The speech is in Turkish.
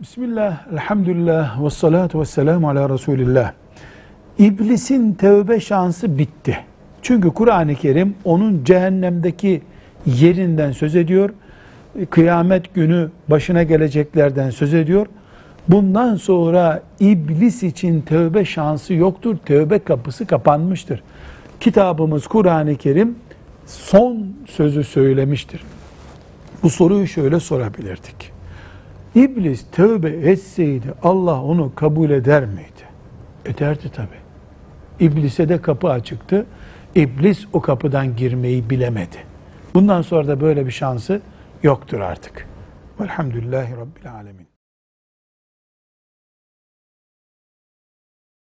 Bismillah, elhamdülillah, ve salatu ve selamu ala Resulillah. İblisin tövbe şansı bitti. Çünkü Kur'an-ı Kerim onun cehennemdeki yerinden söz ediyor. Kıyamet günü başına geleceklerden söz ediyor. Bundan sonra iblis için tövbe şansı yoktur. Tövbe kapısı kapanmıştır. Kitabımız Kur'an-ı Kerim son sözü söylemiştir. Bu soruyu şöyle sorabilirdik. İblis tövbe etseydi Allah onu kabul eder miydi? Ederdi tabi. İblise de kapı açıktı. İblis o kapıdan girmeyi bilemedi. Bundan sonra da böyle bir şansı yoktur artık. Velhamdülillahi Rabbil Alemin.